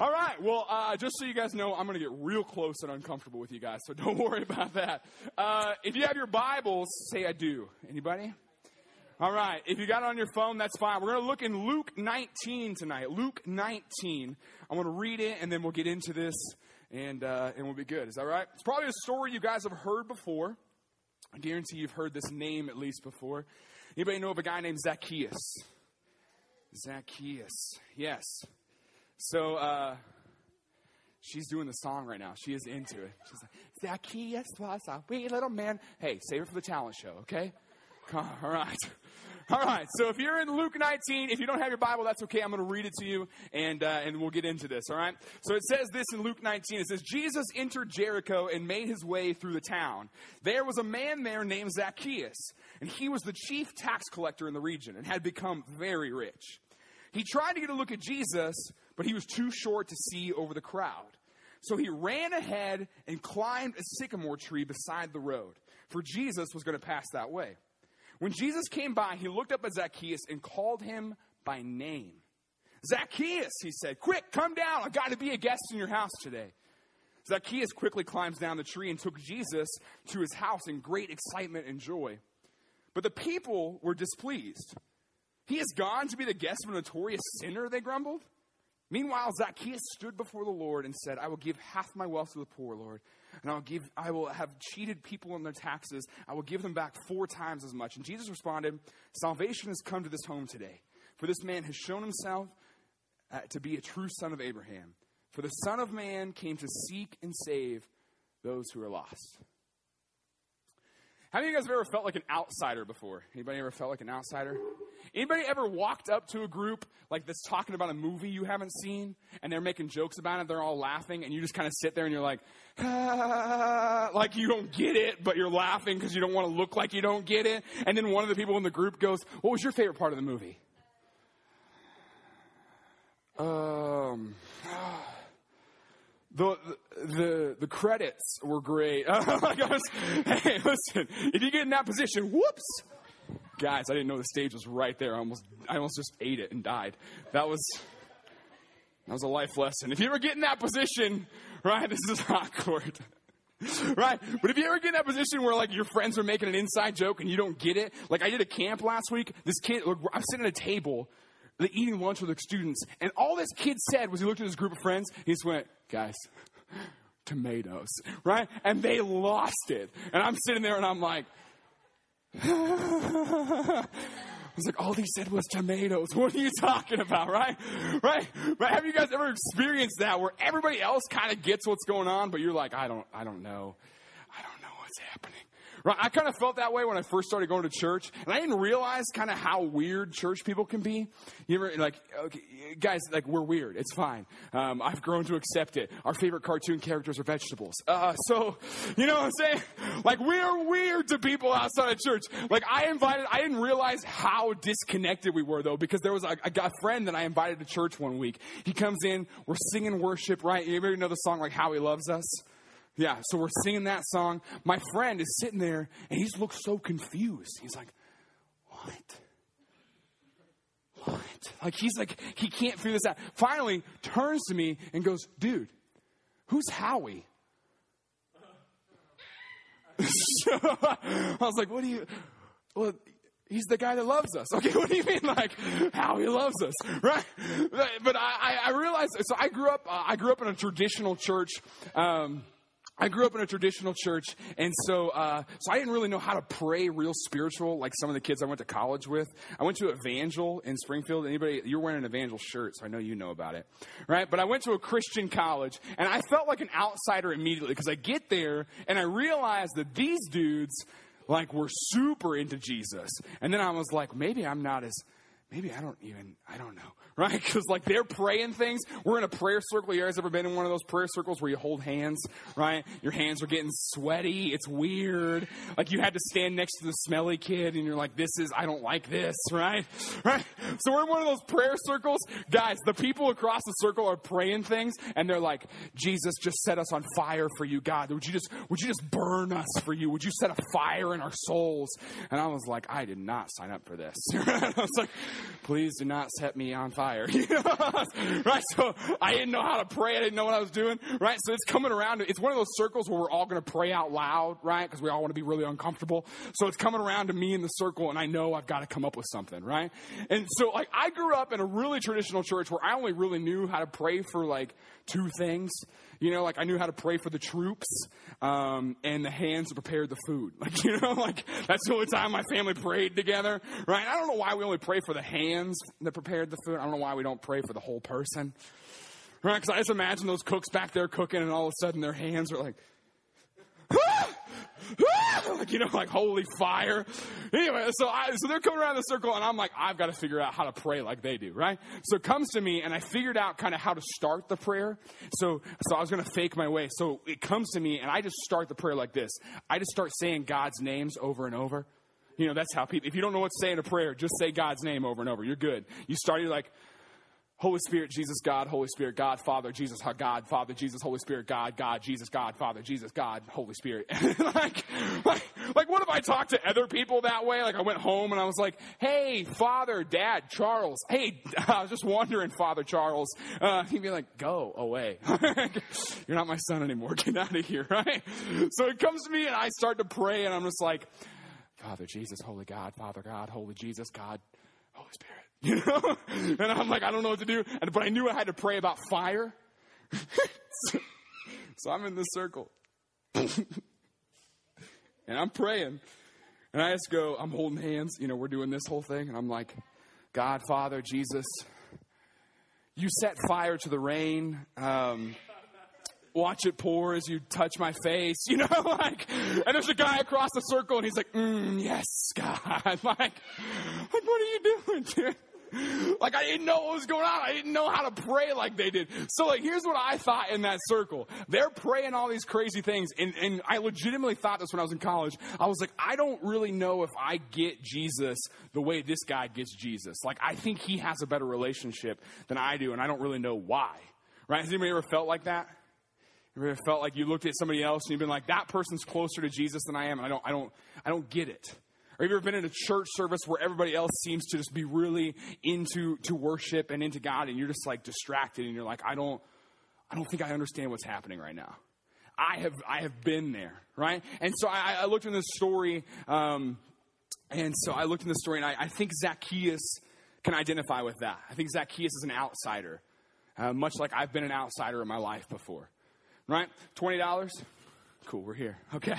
All right. Well, uh, just so you guys know, I'm going to get real close and uncomfortable with you guys, so don't worry about that. Uh, if you have your Bibles, say I do. Anybody? All right. If you got it on your phone, that's fine. We're going to look in Luke 19 tonight. Luke 19. I'm going to read it, and then we'll get into this, and uh, and we'll be good. Is that right? It's probably a story you guys have heard before. I guarantee you've heard this name at least before. Anybody know of a guy named Zacchaeus? Zacchaeus. Yes. So uh, she's doing the song right now. She is into it. She's like, Zacchaeus was a wee little man. Hey, save it for the talent show, okay? All right. All right. So if you're in Luke 19, if you don't have your Bible, that's okay. I'm going to read it to you, and uh, and we'll get into this. All right. So it says this in Luke 19. It says Jesus entered Jericho and made his way through the town. There was a man there named Zacchaeus, and he was the chief tax collector in the region and had become very rich. He tried to get a look at Jesus, but he was too short to see over the crowd. So he ran ahead and climbed a sycamore tree beside the road, for Jesus was going to pass that way. When Jesus came by, he looked up at Zacchaeus and called him by name. Zacchaeus, he said, quick, come down. I've got to be a guest in your house today. Zacchaeus quickly climbs down the tree and took Jesus to his house in great excitement and joy. But the people were displeased. He has gone to be the guest of a notorious sinner, they grumbled. Meanwhile, Zacchaeus stood before the Lord and said, I will give half my wealth to the poor, Lord, and I'll give I will have cheated people on their taxes. I will give them back four times as much. And Jesus responded, Salvation has come to this home today, for this man has shown himself uh, to be a true son of Abraham. For the Son of Man came to seek and save those who are lost. How many of you guys have ever felt like an outsider before? Anybody ever felt like an outsider? Anybody ever walked up to a group like that's talking about a movie you haven't seen and they're making jokes about it, they're all laughing, and you just kind of sit there and you're like, ah, like you don't get it, but you're laughing because you don't want to look like you don't get it. And then one of the people in the group goes, What was your favorite part of the movie? Um the the the credits were great. Oh hey, listen, if you get in that position, whoops, guys, I didn't know the stage was right there. I almost I almost just ate it and died. That was that was a life lesson. If you ever get in that position, right, this is awkward. right? But if you ever get in that position where like your friends are making an inside joke and you don't get it, like I did a camp last week. This kid, I'm sitting at a table, eating lunch with the students, and all this kid said was he looked at his group of friends, he just went, guys, tomatoes, right? And they lost it. And I'm sitting there and I'm like, I was like, all he said was tomatoes. What are you talking about, right? Right? Right? Have you guys ever experienced that where everybody else kind of gets what's going on, but you're like, I don't, I don't know. I don't know what's happening. Right? I kind of felt that way when I first started going to church, and I didn't realize kind of how weird church people can be. You ever like, okay, guys, like we're weird. It's fine. Um, I've grown to accept it. Our favorite cartoon characters are vegetables. Uh, so, you know what I'm saying? Like we're weird to people outside of church. Like I invited, I didn't realize how disconnected we were though, because there was a, a friend that I invited to church one week. He comes in, we're singing worship, right? You know the song like "How He Loves Us"? Yeah, so we're singing that song. My friend is sitting there and he's looked so confused. He's like, What? What? Like he's like, he can't figure this out. Finally, turns to me and goes, Dude, who's Howie? so, I was like, What do you, well, he's the guy that loves us. Okay, what do you mean, like how he loves us, right? But I, I realized. So I grew up. Uh, I grew up in a traditional church. Um, I grew up in a traditional church, and so uh, so I didn't really know how to pray real spiritual like some of the kids I went to college with. I went to Evangel in Springfield. Anybody? You're wearing an Evangel shirt, so I know you know about it, right? But I went to a Christian college, and I felt like an outsider immediately because I get there and I realized that these dudes like were super into Jesus, and then I was like, maybe I'm not as maybe I don't even, I don't know, right? Because like they're praying things. We're in a prayer circle. You guys ever been in one of those prayer circles where you hold hands, right? Your hands are getting sweaty. It's weird. Like you had to stand next to the smelly kid and you're like, this is, I don't like this, right? Right? So we're in one of those prayer circles. Guys, the people across the circle are praying things and they're like, Jesus, just set us on fire for you, God. Would you just, would you just burn us for you? Would you set a fire in our souls? And I was like, I did not sign up for this. I was like, please do not set me on fire. right? So I didn't know how to pray. I didn't know what I was doing. Right? So it's coming around. It's one of those circles where we're all going to pray out loud, right? Because we all want to be really uncomfortable. So it's coming around to me in the circle, and I know I've got to come up with something, right? And so, like, I grew up in a really traditional church where I only really knew how to pray for like two things. You know, like I knew how to pray for the troops um, and the hands that prepared the food. Like, you know, like that's the only time my family prayed together, right? I don't know why we only pray for the hands that prepared the food. I don't know why we don't pray for the whole person, right? Because I just imagine those cooks back there cooking, and all of a sudden their hands are like, like you know, like holy fire. Anyway, so I, so they're coming around the circle, and I'm like, I've got to figure out how to pray like they do, right? So it comes to me, and I figured out kind of how to start the prayer. So so I was going to fake my way. So it comes to me, and I just start the prayer like this. I just start saying God's names over and over. You know, that's how people. If you don't know what to say in a prayer, just say God's name over and over. You're good. You start. You're like. Holy Spirit, Jesus, God, Holy Spirit, God, Father, Jesus, God, Father, Jesus, Holy Spirit, God, God, Jesus, God, Father, Jesus, God, Holy Spirit. like, like, like, what if I talked to other people that way? Like, I went home and I was like, hey, Father, Dad, Charles. Hey, I was just wondering, Father Charles. Uh, he'd be like, go away. You're not my son anymore. Get out of here, right? So it comes to me and I start to pray and I'm just like, Father, Jesus, Holy God, Father God, Holy Jesus, God, Holy Spirit. You know? And I'm like, I don't know what to do. But I knew I had to pray about fire. so, so I'm in this circle. and I'm praying. And I just go, I'm holding hands. You know, we're doing this whole thing. And I'm like, God, Father, Jesus, you set fire to the rain. Um, watch it pour as you touch my face, you know, like, and there's a guy across the circle and he's like, mm, yes, God. Like, like, what are you doing, dude? like I didn't know what was going on. I didn't know how to pray like they did. So like here's what I thought in that circle. They're praying all these crazy things. And, and I legitimately thought this when I was in college. I was like, I don't really know if I get Jesus the way this guy gets Jesus. Like I think he has a better relationship than I do, and I don't really know why. Right? Has anybody ever felt like that? Ever felt like you looked at somebody else and you've been like, that person's closer to Jesus than I am, and I don't I don't I don't get it. Or have you ever been in a church service where everybody else seems to just be really into to worship and into God, and you're just like distracted, and you're like, I don't, I don't think I understand what's happening right now. I have, I have been there, right? And so I, I looked in this story, um, and so I looked in the story, and I, I, think Zacchaeus can identify with that. I think Zacchaeus is an outsider, uh, much like I've been an outsider in my life before, right? Twenty dollars, cool, we're here, okay.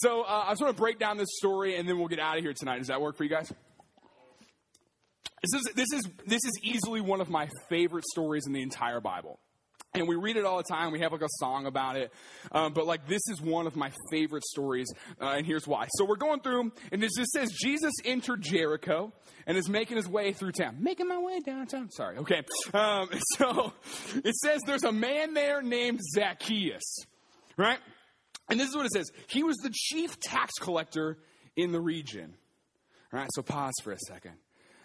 So uh, I just want to break down this story, and then we'll get out of here tonight. Does that work for you guys? This is this is this is easily one of my favorite stories in the entire Bible. And we read it all the time. We have like a song about it. Um, but like this is one of my favorite stories. Uh, and here's why. So we're going through, and it just says Jesus entered Jericho and is making his way through town. Making my way downtown. Sorry. Okay. Um, so it says there's a man there named Zacchaeus, right? And this is what it says He was the chief tax collector in the region. All right, so pause for a second.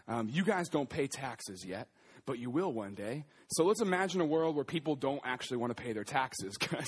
Um, you guys don't pay taxes yet, but you will one day. So let's imagine a world where people don't actually want to pay their taxes because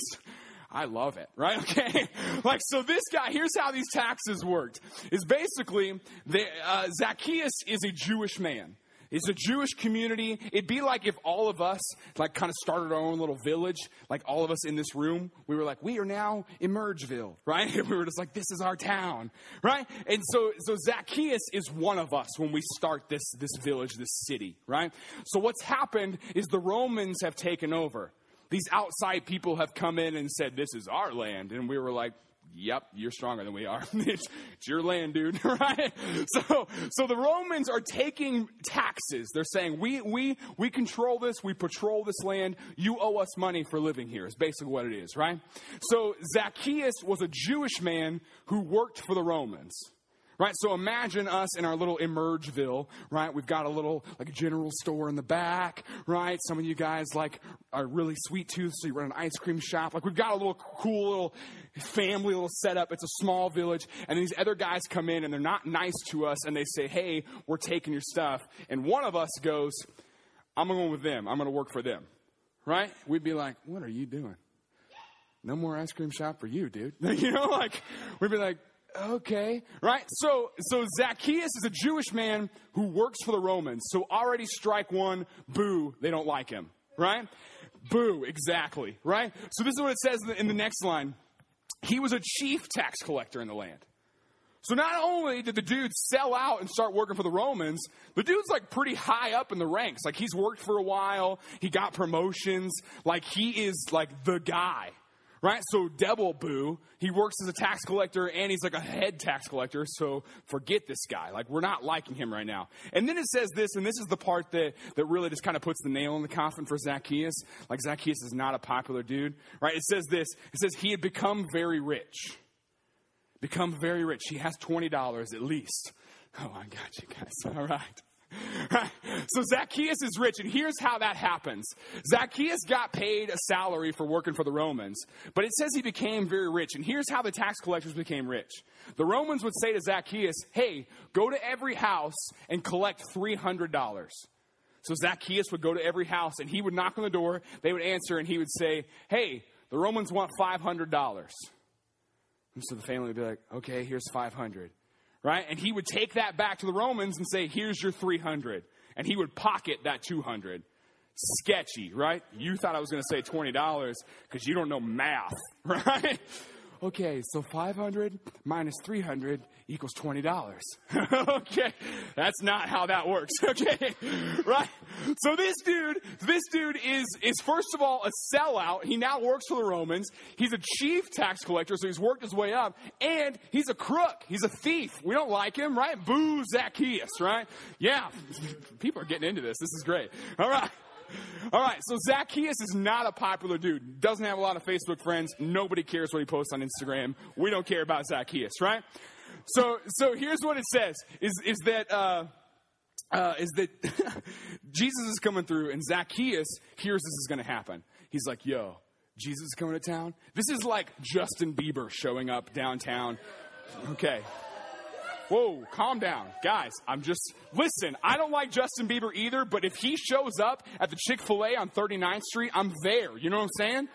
I love it, right? Okay. like, so this guy, here's how these taxes worked is basically, the, uh, Zacchaeus is a Jewish man. It's a Jewish community. It'd be like if all of us, like, kind of started our own little village, like all of us in this room. We were like, we are now Emergeville, right? And we were just like, this is our town, right? And so, so Zacchaeus is one of us when we start this, this village, this city, right? So what's happened is the Romans have taken over. These outside people have come in and said, this is our land. And we were like, yep, you're stronger than we are. it's, your land, dude, right? So, so the Romans are taking taxes. They're saying, we, we, we control this, we patrol this land, you owe us money for living here, is basically what it is, right? So Zacchaeus was a Jewish man who worked for the Romans. Right, so imagine us in our little Emergeville, right? We've got a little like general store in the back, right? Some of you guys like are really sweet tooth, so you run an ice cream shop. Like we've got a little cool little family little setup. It's a small village, and these other guys come in and they're not nice to us, and they say, "Hey, we're taking your stuff." And one of us goes, "I'm going with them. I'm going to work for them." Right? We'd be like, "What are you doing?" No more ice cream shop for you, dude. you know, like we'd be like, okay, right? So, so Zacchaeus is a Jewish man who works for the Romans. So already strike one, boo, they don't like him, right? Boo, exactly, right? So this is what it says in the, in the next line. He was a chief tax collector in the land. So not only did the dude sell out and start working for the Romans, the dude's like pretty high up in the ranks. Like he's worked for a while, he got promotions, like he is like the guy. Right? So double boo, he works as a tax collector and he's like a head tax collector, so forget this guy. Like we're not liking him right now. And then it says this, and this is the part that, that really just kind of puts the nail in the coffin for Zacchaeus. Like Zacchaeus is not a popular dude. Right? It says this. It says he had become very rich become very rich. He has $20 at least. Oh, I got you guys. All right. So Zacchaeus is rich, and here's how that happens. Zacchaeus got paid a salary for working for the Romans, but it says he became very rich, and here's how the tax collectors became rich. The Romans would say to Zacchaeus, Hey, go to every house and collect $300. So Zacchaeus would go to every house, and he would knock on the door, they would answer, and he would say, Hey, the Romans want $500. And so the family would be like, okay, here's 500. Right? And he would take that back to the Romans and say, here's your 300. And he would pocket that 200. Sketchy, right? You thought I was going to say $20 because you don't know math, right? Okay, so 500 minus 300 equals $20. okay, that's not how that works, okay? right? So this dude, this dude is, is first of all a sellout. He now works for the Romans. He's a chief tax collector, so he's worked his way up. And he's a crook. He's a thief. We don't like him, right? Boo Zacchaeus, right? Yeah, people are getting into this. This is great. All right. All right, so Zacchaeus is not a popular dude. Doesn't have a lot of Facebook friends. Nobody cares what he posts on Instagram. We don't care about Zacchaeus, right? So, so here's what it says: is is that uh, uh, is that Jesus is coming through, and Zacchaeus hears this is going to happen. He's like, "Yo, Jesus is coming to town." This is like Justin Bieber showing up downtown. Okay, Whoa, calm down. Guys, I'm just, listen, I don't like Justin Bieber either, but if he shows up at the Chick fil A on 39th Street, I'm there. You know what I'm saying?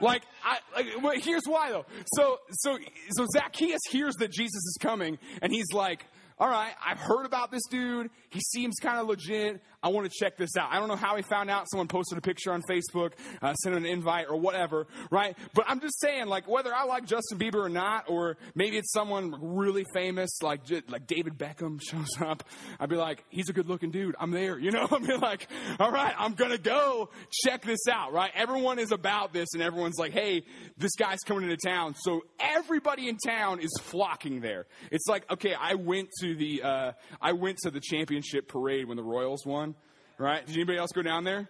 Like, I, like, well, here's why though. So, so, so Zacchaeus hears that Jesus is coming, and he's like, all right, I've heard about this dude. He seems kind of legit. I want to check this out. I don't know how he found out. Someone posted a picture on Facebook, uh, sent an invite or whatever, right? But I'm just saying, like, whether I like Justin Bieber or not, or maybe it's someone really famous, like like David Beckham shows up, I'd be like, he's a good looking dude. I'm there, you know? I'd be like, all right, I'm gonna go check this out, right? Everyone is about this, and everyone's like, hey, this guy's coming into town, so everybody in town is flocking there. It's like, okay, I went to the uh, I went to the championship parade when the Royals won, right? Did anybody else go down there?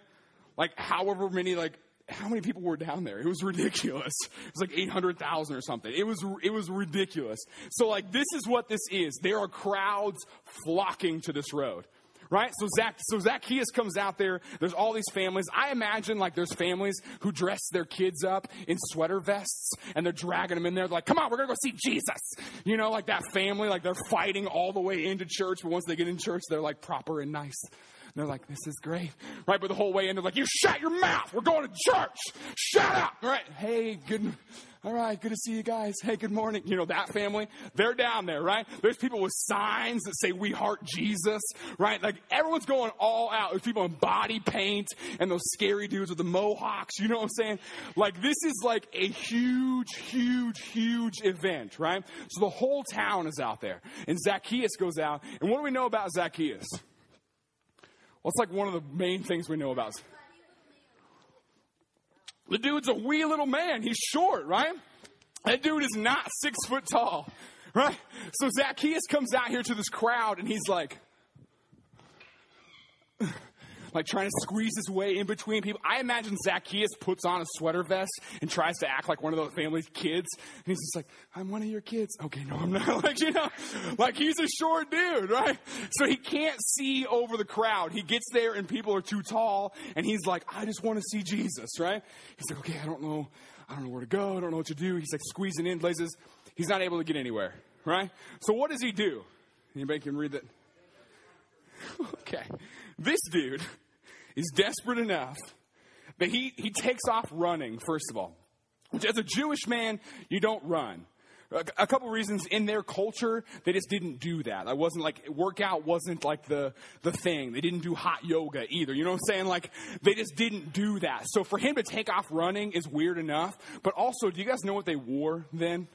Like, however many like how many people were down there? It was ridiculous. It was like 800,000 or something. It was, it was ridiculous. So like, this is what this is. There are crowds flocking to this road right? So, Zac, so Zacchaeus comes out there. There's all these families. I imagine like there's families who dress their kids up in sweater vests and they're dragging them in there. They're like, come on, we're to go see Jesus. You know, like that family, like they're fighting all the way into church. But once they get in church, they're like proper and nice. They're like, this is great. Right? But the whole way in, they're like, you shut your mouth. We're going to church. Shut up. Right? Hey, good. All right, good to see you guys. Hey, good morning. You know, that family, they're down there, right? There's people with signs that say, We heart Jesus, right? Like everyone's going all out. There's people in body paint and those scary dudes with the mohawks. You know what I'm saying? Like, this is like a huge, huge, huge event, right? So the whole town is out there. And Zacchaeus goes out. And what do we know about Zacchaeus? It's like one of the main things we know about. The dude's a wee little man. He's short, right? That dude is not six foot tall, right? So Zacchaeus comes out here to this crowd and he's like, like trying to squeeze his way in between people. I imagine Zacchaeus puts on a sweater vest and tries to act like one of those family's kids. And he's just like, I'm one of your kids. Okay, no, I'm not. Like, you know, like he's a short dude, right? So he can't see over the crowd. He gets there and people are too tall. And he's like, I just want to see Jesus, right? He's like, okay, I don't know. I don't know where to go. I don't know what to do. He's like squeezing in places. He's not able to get anywhere, right? So what does he do? Anybody can read that? okay. This dude is desperate enough that he, he takes off running, first of all. Which, as a Jewish man, you don't run. A, a couple reasons in their culture, they just didn't do that. I wasn't like workout wasn't like the the thing. They didn't do hot yoga either. You know what I'm saying? Like they just didn't do that. So for him to take off running is weird enough. But also, do you guys know what they wore then?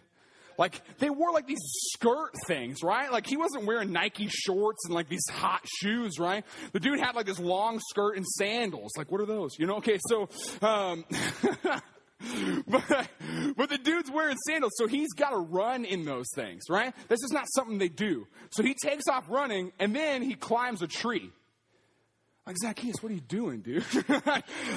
Like they wore like these skirt things, right? Like he wasn't wearing Nike shorts and like these hot shoes, right? The dude had like this long skirt and sandals. Like what are those? You know? Okay, so um but, but the dude's wearing sandals, so he's got to run in those things, right? This is not something they do. So he takes off running, and then he climbs a tree. Like, Zacchaeus, what are you doing, dude?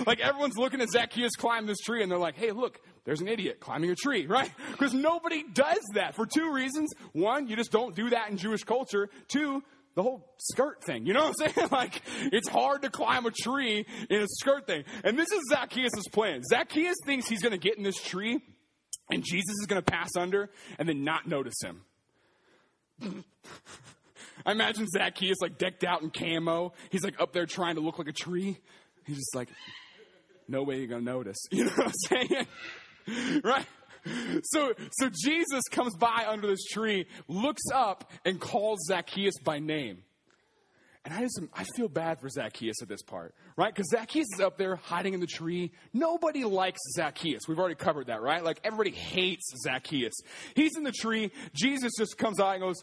like, everyone's looking at Zacchaeus climb this tree, and they're like, hey, look, there's an idiot climbing a tree, right? Because nobody does that for two reasons. One, you just don't do that in Jewish culture. Two, the whole skirt thing. You know what I'm saying? like, it's hard to climb a tree in a skirt thing. And this is Zacchaeus' plan. Zacchaeus thinks he's going to get in this tree, and Jesus is going to pass under and then not notice him. I imagine Zacchaeus like decked out in camo. He's like up there trying to look like a tree. He's just like, no way you're to notice. You know what I'm saying? right? so, so Jesus comes by under this tree, looks up, and calls Zacchaeus by name. And I just, I feel bad for Zacchaeus at this part, right? Because Zacchaeus is up there hiding in the tree. Nobody likes Zacchaeus. We've already covered that, right? Like everybody hates Zacchaeus. He's in the tree. Jesus just comes out and goes,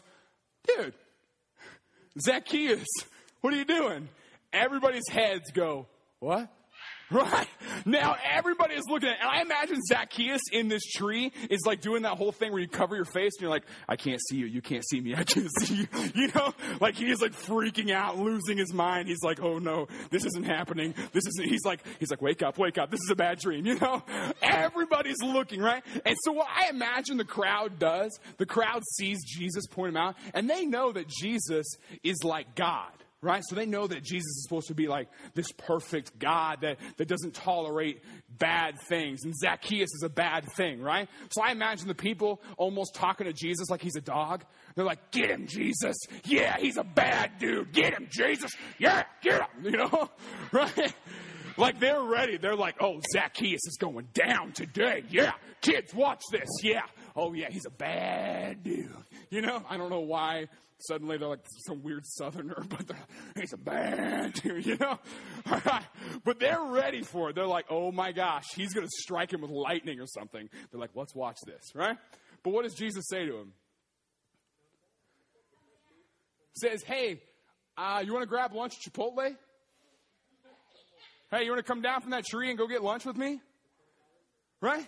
dude, Zacchaeus, what are you doing? Everybody's heads go, what? Right? Now everybody is looking at and I imagine Zacchaeus in this tree is like doing that whole thing where you cover your face and you're like, I can't see you, you can't see me, I can't see you. You know? Like he's like freaking out, losing his mind. He's like, oh no, this isn't happening. This isn't he's like he's like, wake up, wake up, this is a bad dream, you know? Everybody's looking, right? And so what I imagine the crowd does, the crowd sees Jesus point him out, and they know that Jesus is like God right? So they know that Jesus is supposed to be like this perfect God that, that doesn't tolerate bad things. And Zacchaeus is a bad thing, right? So I imagine the people almost talking to Jesus like he's a dog. They're like, get him, Jesus. Yeah, he's a bad dude. Get him, Jesus. Yeah, get him. You know, right? Like they're ready. They're like, oh, Zacchaeus is going down today. Yeah, kids, watch this. Yeah. Oh, yeah, he's a bad dude. You know, I don't know why suddenly they're like some weird southerner, but he's a bad you know? but they're ready for it. They're like, oh my gosh, he's going to strike him with lightning or something. They're like, let's watch this, right? But what does Jesus say to him? Says, hey, uh, you want to grab lunch at Chipotle? Hey, you want to come down from that tree and go get lunch with me? Right?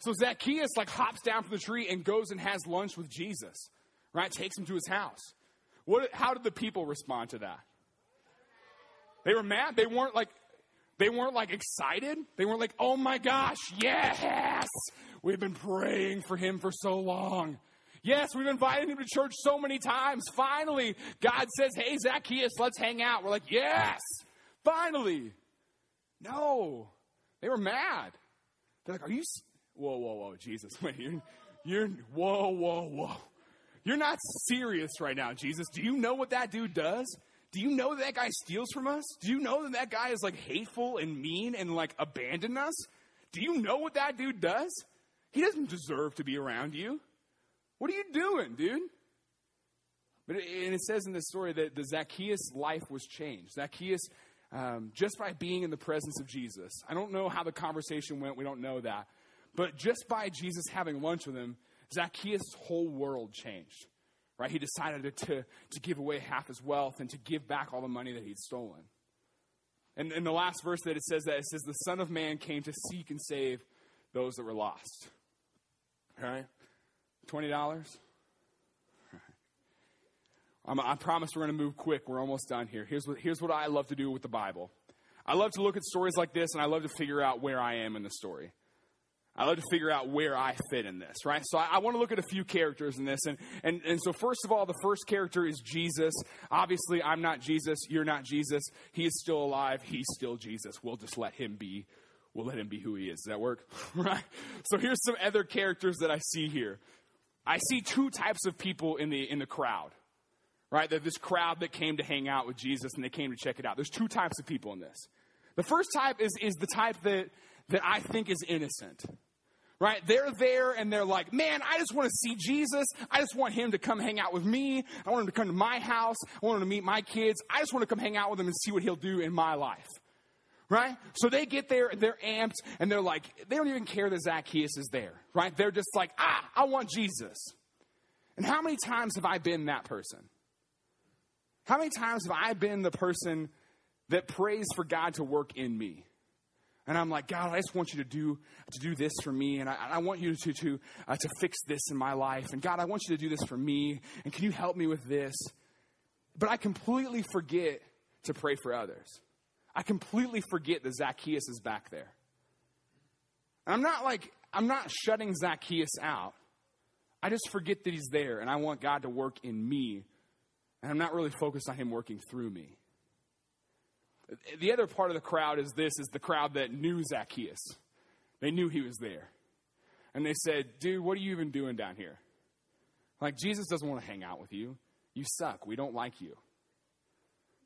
So Zacchaeus like hops down from the tree and goes and has lunch with Jesus right? Takes him to his house. What, how did the people respond to that? They were mad. They weren't like, they weren't like excited. They weren't like, oh my gosh, yes! We've been praying for him for so long. Yes, we've invited him to church so many times. Finally, God says, hey, Zacchaeus, let's hang out. We're like, yes, finally. No, they were mad. They're like, are you, whoa, whoa, whoa, Jesus, wait, you're, you're, whoa, whoa, whoa. You're not serious right now, Jesus. Do you know what that dude does? Do you know that, that guy steals from us? Do you know that that guy is like hateful and mean and like abandon us? Do you know what that dude does? He doesn't deserve to be around you. What are you doing, dude? But it, and it says in this story that the Zacchaeus life was changed. Zacchaeus, um, just by being in the presence of Jesus, I don't know how the conversation went. We don't know that. But just by Jesus having lunch with him, Zacchaeus' whole world changed. Right? He decided to, to give away half his wealth and to give back all the money that he'd stolen. And in the last verse that it says that, it says, The Son of Man came to seek and save those that were lost. All right? $20? I promise we're going to move quick. We're almost done here. Here's what, here's what I love to do with the Bible. I love to look at stories like this, and I love to figure out where I am in the story. I love to figure out where I fit in this, right? So I, I, want to look at a few characters in this. And, and, and so, first of all, the first character is Jesus. Obviously, I'm not Jesus. You're not Jesus. He is still alive. He's still Jesus. We'll just let him be. We'll let him be who he is. Does that work? right? So, here's some other characters that I see here. I see two types of people in the, in the crowd, right? That this crowd that came to hang out with Jesus and they came to check it out. There's two types of people in this. The first type is, is the type that, that I think is innocent right? They're there and they're like, man, I just want to see Jesus. I just want him to come hang out with me. I want him to come to my house. I want him to meet my kids. I just want to come hang out with him and see what he'll do in my life. Right? So they get there, and they're amped, and they're like, they don't even care that Zacchaeus is there, right? They're just like, ah, I want Jesus. And how many times have I been that person? How many times have I been the person that prays for God to work in me? And I'm like, God, I just want you to do to do this for me, and I, I want you to to uh, to fix this in my life. And God, I want you to do this for me. And can you help me with this? But I completely forget to pray for others. I completely forget that Zacchaeus is back there. And I'm not like I'm not shutting Zacchaeus out. I just forget that he's there, and I want God to work in me, and I'm not really focused on him working through me. The other part of the crowd is this is the crowd that knew Zacchaeus. They knew he was there. And they said, Dude, what are you even doing down here? Like, Jesus doesn't want to hang out with you. You suck. We don't like you.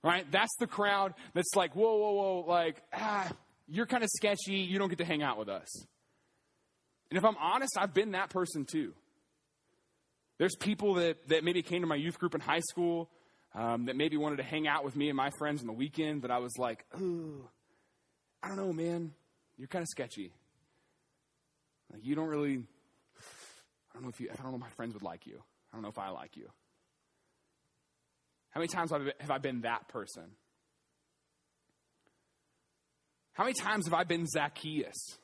Right? That's the crowd that's like, Whoa, whoa, whoa. Like, ah, you're kind of sketchy. You don't get to hang out with us. And if I'm honest, I've been that person too. There's people that, that maybe came to my youth group in high school um, that maybe wanted to hang out with me and my friends on the weekend, but I was like, ooh, I don't know, man. You're kind of sketchy. Like, you don't really, I don't know if you, I don't know if my friends would like you. I don't know if I like you. How many times have I been that person? How many times have I been Zacchaeus?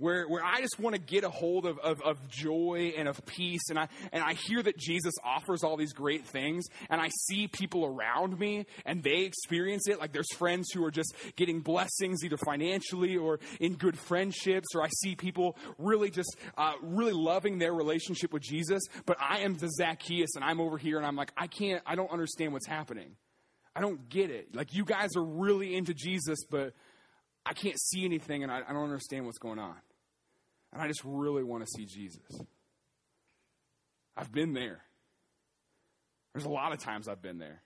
Where, where I just want to get a hold of, of, of, joy and of peace. And I, and I hear that Jesus offers all these great things. And I see people around me and they experience it. Like there's friends who are just getting blessings either financially or in good friendships. Or I see people really just, uh, really loving their relationship with Jesus. But I am the Zacchaeus and I'm over here and I'm like, I can't, I don't understand what's happening. I don't get it. Like you guys are really into Jesus, but I can't see anything and I, I don't understand what's going on. And I just really want to see Jesus. I've been there. There's a lot of times I've been there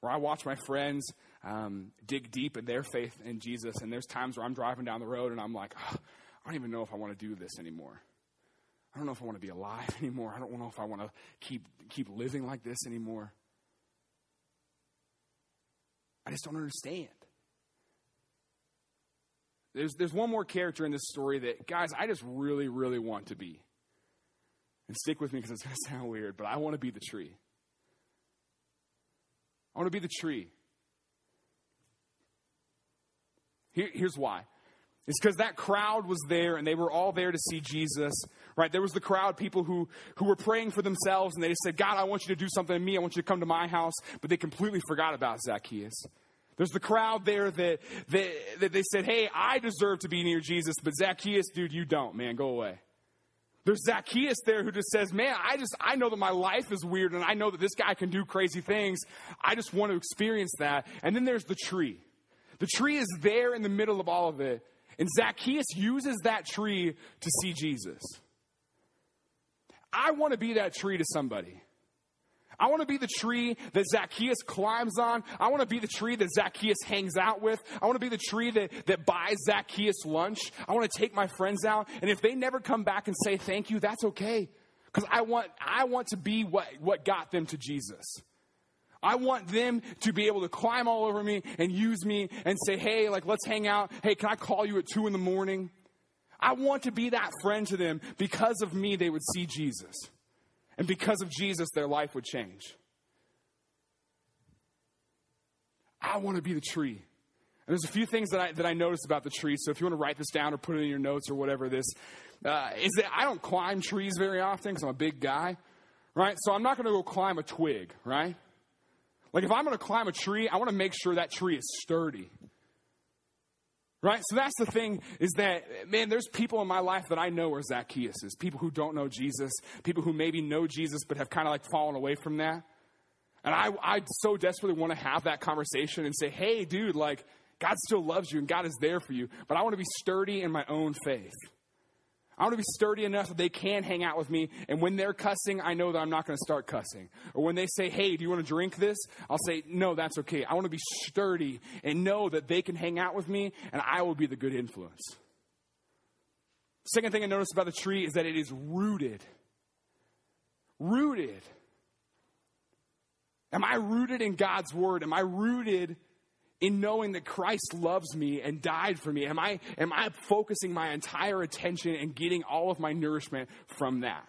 where I watch my friends um, dig deep in their faith in Jesus, and there's times where I'm driving down the road and I'm like, oh, I don't even know if I want to do this anymore. I don't know if I want to be alive anymore. I don't know if I want to keep keep living like this anymore. I just don't understand. There's, there's one more character in this story that, guys, I just really, really want to be. And stick with me because it's going to sound weird, but I want to be the tree. I want to be the tree. Here, here's why. It's because that crowd was there and they were all there to see Jesus, right? There was the crowd, people who, who were praying for themselves and they said, God, I want you to do something to me. I want you to come to my house. But they completely forgot about Zacchaeus. There's the crowd there that, that, that they said, Hey, I deserve to be near Jesus, but Zacchaeus, dude, you don't, man. Go away. There's Zacchaeus there who just says, Man, I just, I know that my life is weird and I know that this guy can do crazy things. I just want to experience that. And then there's the tree. The tree is there in the middle of all of it. And Zacchaeus uses that tree to see Jesus. I want to be that tree to somebody. I want to be the tree that Zacchaeus climbs on. I want to be the tree that Zacchaeus hangs out with. I want to be the tree that, that buys Zacchaeus lunch. I want to take my friends out. And if they never come back and say thank you, that's okay. Because I want, I want to be what, what got them to Jesus. I want them to be able to climb all over me and use me and say, hey, like, let's hang out. Hey, can I call you at two in the morning? I want to be that friend to them. Because of me, they would see Jesus. And because of Jesus, their life would change. I want to be the tree. And there's a few things that I, that I noticed about the tree. So if you want to write this down or put it in your notes or whatever this uh, is that I don't climb trees very often because I'm a big guy, right? So I'm not going to go climb a twig, right? Like if I'm going to climb a tree, I want to make sure that tree is sturdy. Right? So that's the thing is that, man, there's people in my life that I know are Zacchaeus is people who don't know Jesus, people who maybe know Jesus but have kind of like fallen away from that. And I, I so desperately want to have that conversation and say, hey, dude, like, God still loves you and God is there for you, but I want to be sturdy in my own faith. I want to be sturdy enough that they can hang out with me. And when they're cussing, I know that I'm not going to start cussing. Or when they say, hey, do you want to drink this? I'll say, no, that's okay. I want to be sturdy and know that they can hang out with me and I will be the good influence. Second thing I noticed about the tree is that it is rooted. Rooted. Am I rooted in God's word? Am I rooted in knowing that Christ loves me and died for me? Am I, am I focusing my entire attention and getting all of my nourishment from that?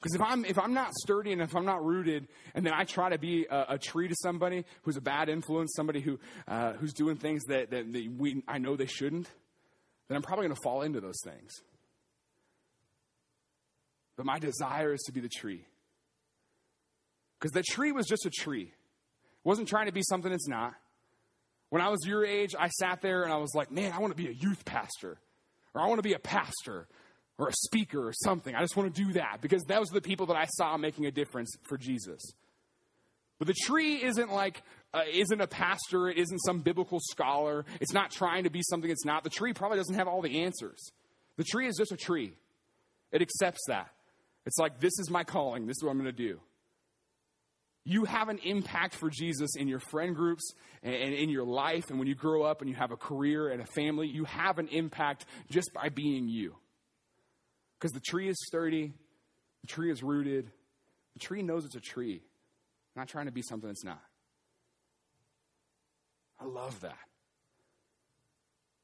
Because if I'm, if I'm not sturdy and if I'm not rooted, and then I try to be a, a tree to somebody who's a bad influence, somebody who, uh, who's doing things that, that, that we, I know they shouldn't, then I'm probably going to fall into those things. But my desire is to be the tree. Because the tree was just a tree. Wasn't trying to be something it's not. When I was your age, I sat there and I was like, man, I want to be a youth pastor. Or I want to be a pastor or a speaker or something. I just want to do that because those are the people that I saw making a difference for Jesus. But the tree isn't like, uh, isn't a pastor, it isn't some biblical scholar, it's not trying to be something it's not. The tree probably doesn't have all the answers. The tree is just a tree, it accepts that. It's like, this is my calling, this is what I'm going to do. You have an impact for Jesus in your friend groups and in your life, and when you grow up and you have a career and a family, you have an impact just by being you. Because the tree is sturdy, the tree is rooted, the tree knows it's a tree, not trying to be something it's not. I love that.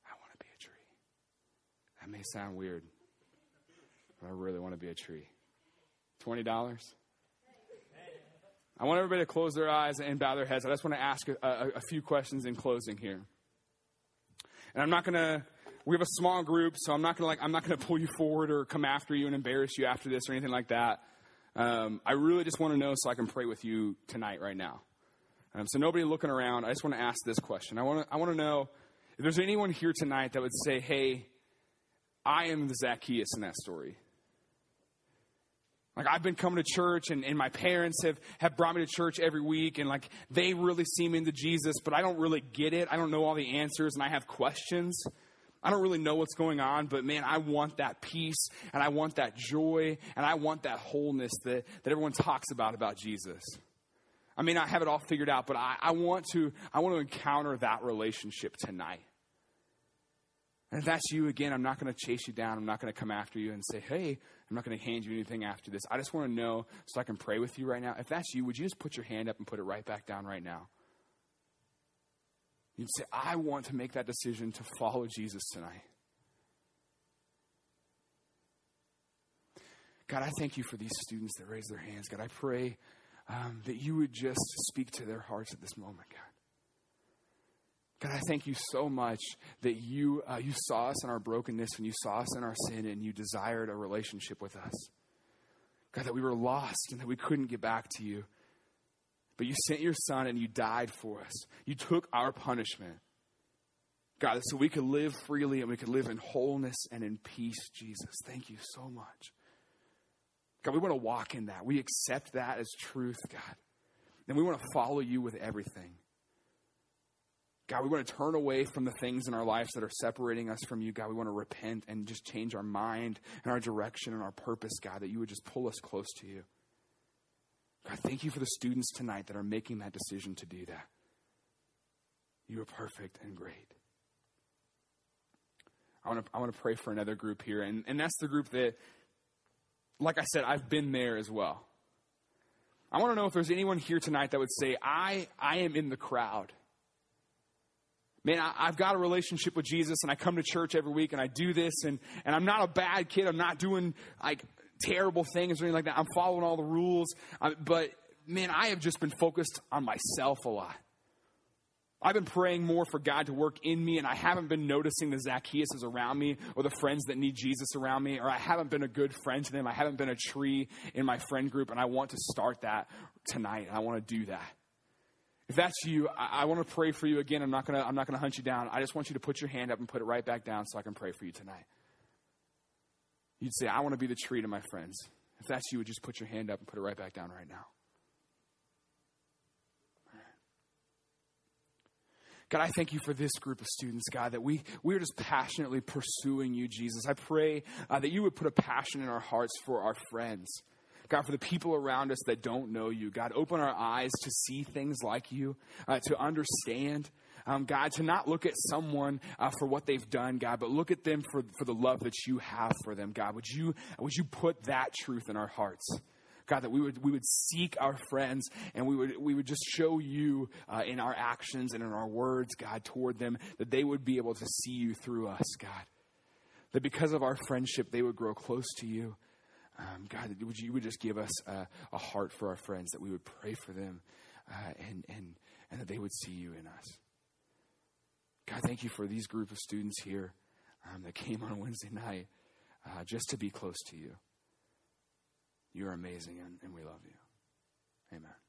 I want to be a tree. That may sound weird, but I really want to be a tree. $20? I want everybody to close their eyes and bow their heads. I just want to ask a, a, a few questions in closing here. And I'm not going to we have a small group, so I'm not gonna like I'm not gonna pull you forward or come after you and embarrass you after this or anything like that. Um, I really just want to know so I can pray with you tonight, right now. Um, so nobody looking around. I just want to ask this question. I want to I want to know if there's anyone here tonight that would say, "Hey, I am the Zacchaeus in that story." Like I've been coming to church and, and my parents have, have brought me to church every week and like they really see me into Jesus, but I don't really get it. I don't know all the answers and I have questions. I don't really know what's going on, but man, I want that peace and I want that joy and I want that wholeness that, that everyone talks about about Jesus. I may not have it all figured out, but I, I want to I want to encounter that relationship tonight. And if that's you again, I'm not going to chase you down. I'm not going to come after you and say, hey, I'm not going to hand you anything after this. I just want to know so I can pray with you right now. If that's you, would you just put your hand up and put it right back down right now? You'd say, I want to make that decision to follow Jesus tonight. God, I thank you for these students that raise their hands. God, I pray um, that you would just speak to their hearts at this moment, God. God, I thank you so much that you, uh, you saw us in our brokenness and you saw us in our sin and you desired a relationship with us. God, that we were lost and that we couldn't get back to you. But you sent your son and you died for us. You took our punishment. God, so we could live freely and we could live in wholeness and in peace, Jesus. Thank you so much. God, we want to walk in that. We accept that as truth, God. And we want to follow you with everything. God, we want to turn away from the things in our lives that are separating us from you. God, we want to repent and just change our mind and our direction and our purpose, God, that you would just pull us close to you. God, thank you for the students tonight that are making that decision to do that. You are perfect and great. I want to I want to pray for another group here, and, and that's the group that, like I said, I've been there as well. I want to know if there's anyone here tonight that would say, I, I am in the crowd. Man, I, have got a relationship with Jesus and I come to church every week and I do this and, and I'm not a bad kid. I'm not doing like terrible things or anything like that. I'm following all the rules. but man, I have just been focused on myself a lot. I've been praying more for God to work in me, and I haven't been noticing the Zacchaeuses around me or the friends that need Jesus around me, or I haven't been a good friend to them. I haven't been a tree in my friend group, and I want to start that tonight, and I want to do that. If that's you, I, I want to pray for you again. I'm not gonna I'm not gonna hunt you down. I just want you to put your hand up and put it right back down so I can pray for you tonight. You'd say, I want to be the tree to my friends. If that's you, would just put your hand up and put it right back down right now. God, I thank you for this group of students, God, that we, we are just passionately pursuing you, Jesus. I pray uh, that you would put a passion in our hearts for our friends. God, for the people around us that don't know you, God, open our eyes to see things like you, uh, to understand um, God, to not look at someone uh, for what they've done, God, but look at them for, for the love that you have for them, God. Would you, would you put that truth in our hearts? God, that we would, we would seek our friends and we would, we would just show you uh, in our actions and in our words, God, toward them, that they would be able to see you through us, God. That because of our friendship, they would grow close to you. Um, God, would you, you would just give us a, a, heart for our friends, that we would pray for them uh, and, and, and that they would see you in us. God, thank you for these group of students here um, that came on Wednesday night uh, just to be close to you. You're amazing, and, and we love you. Amen.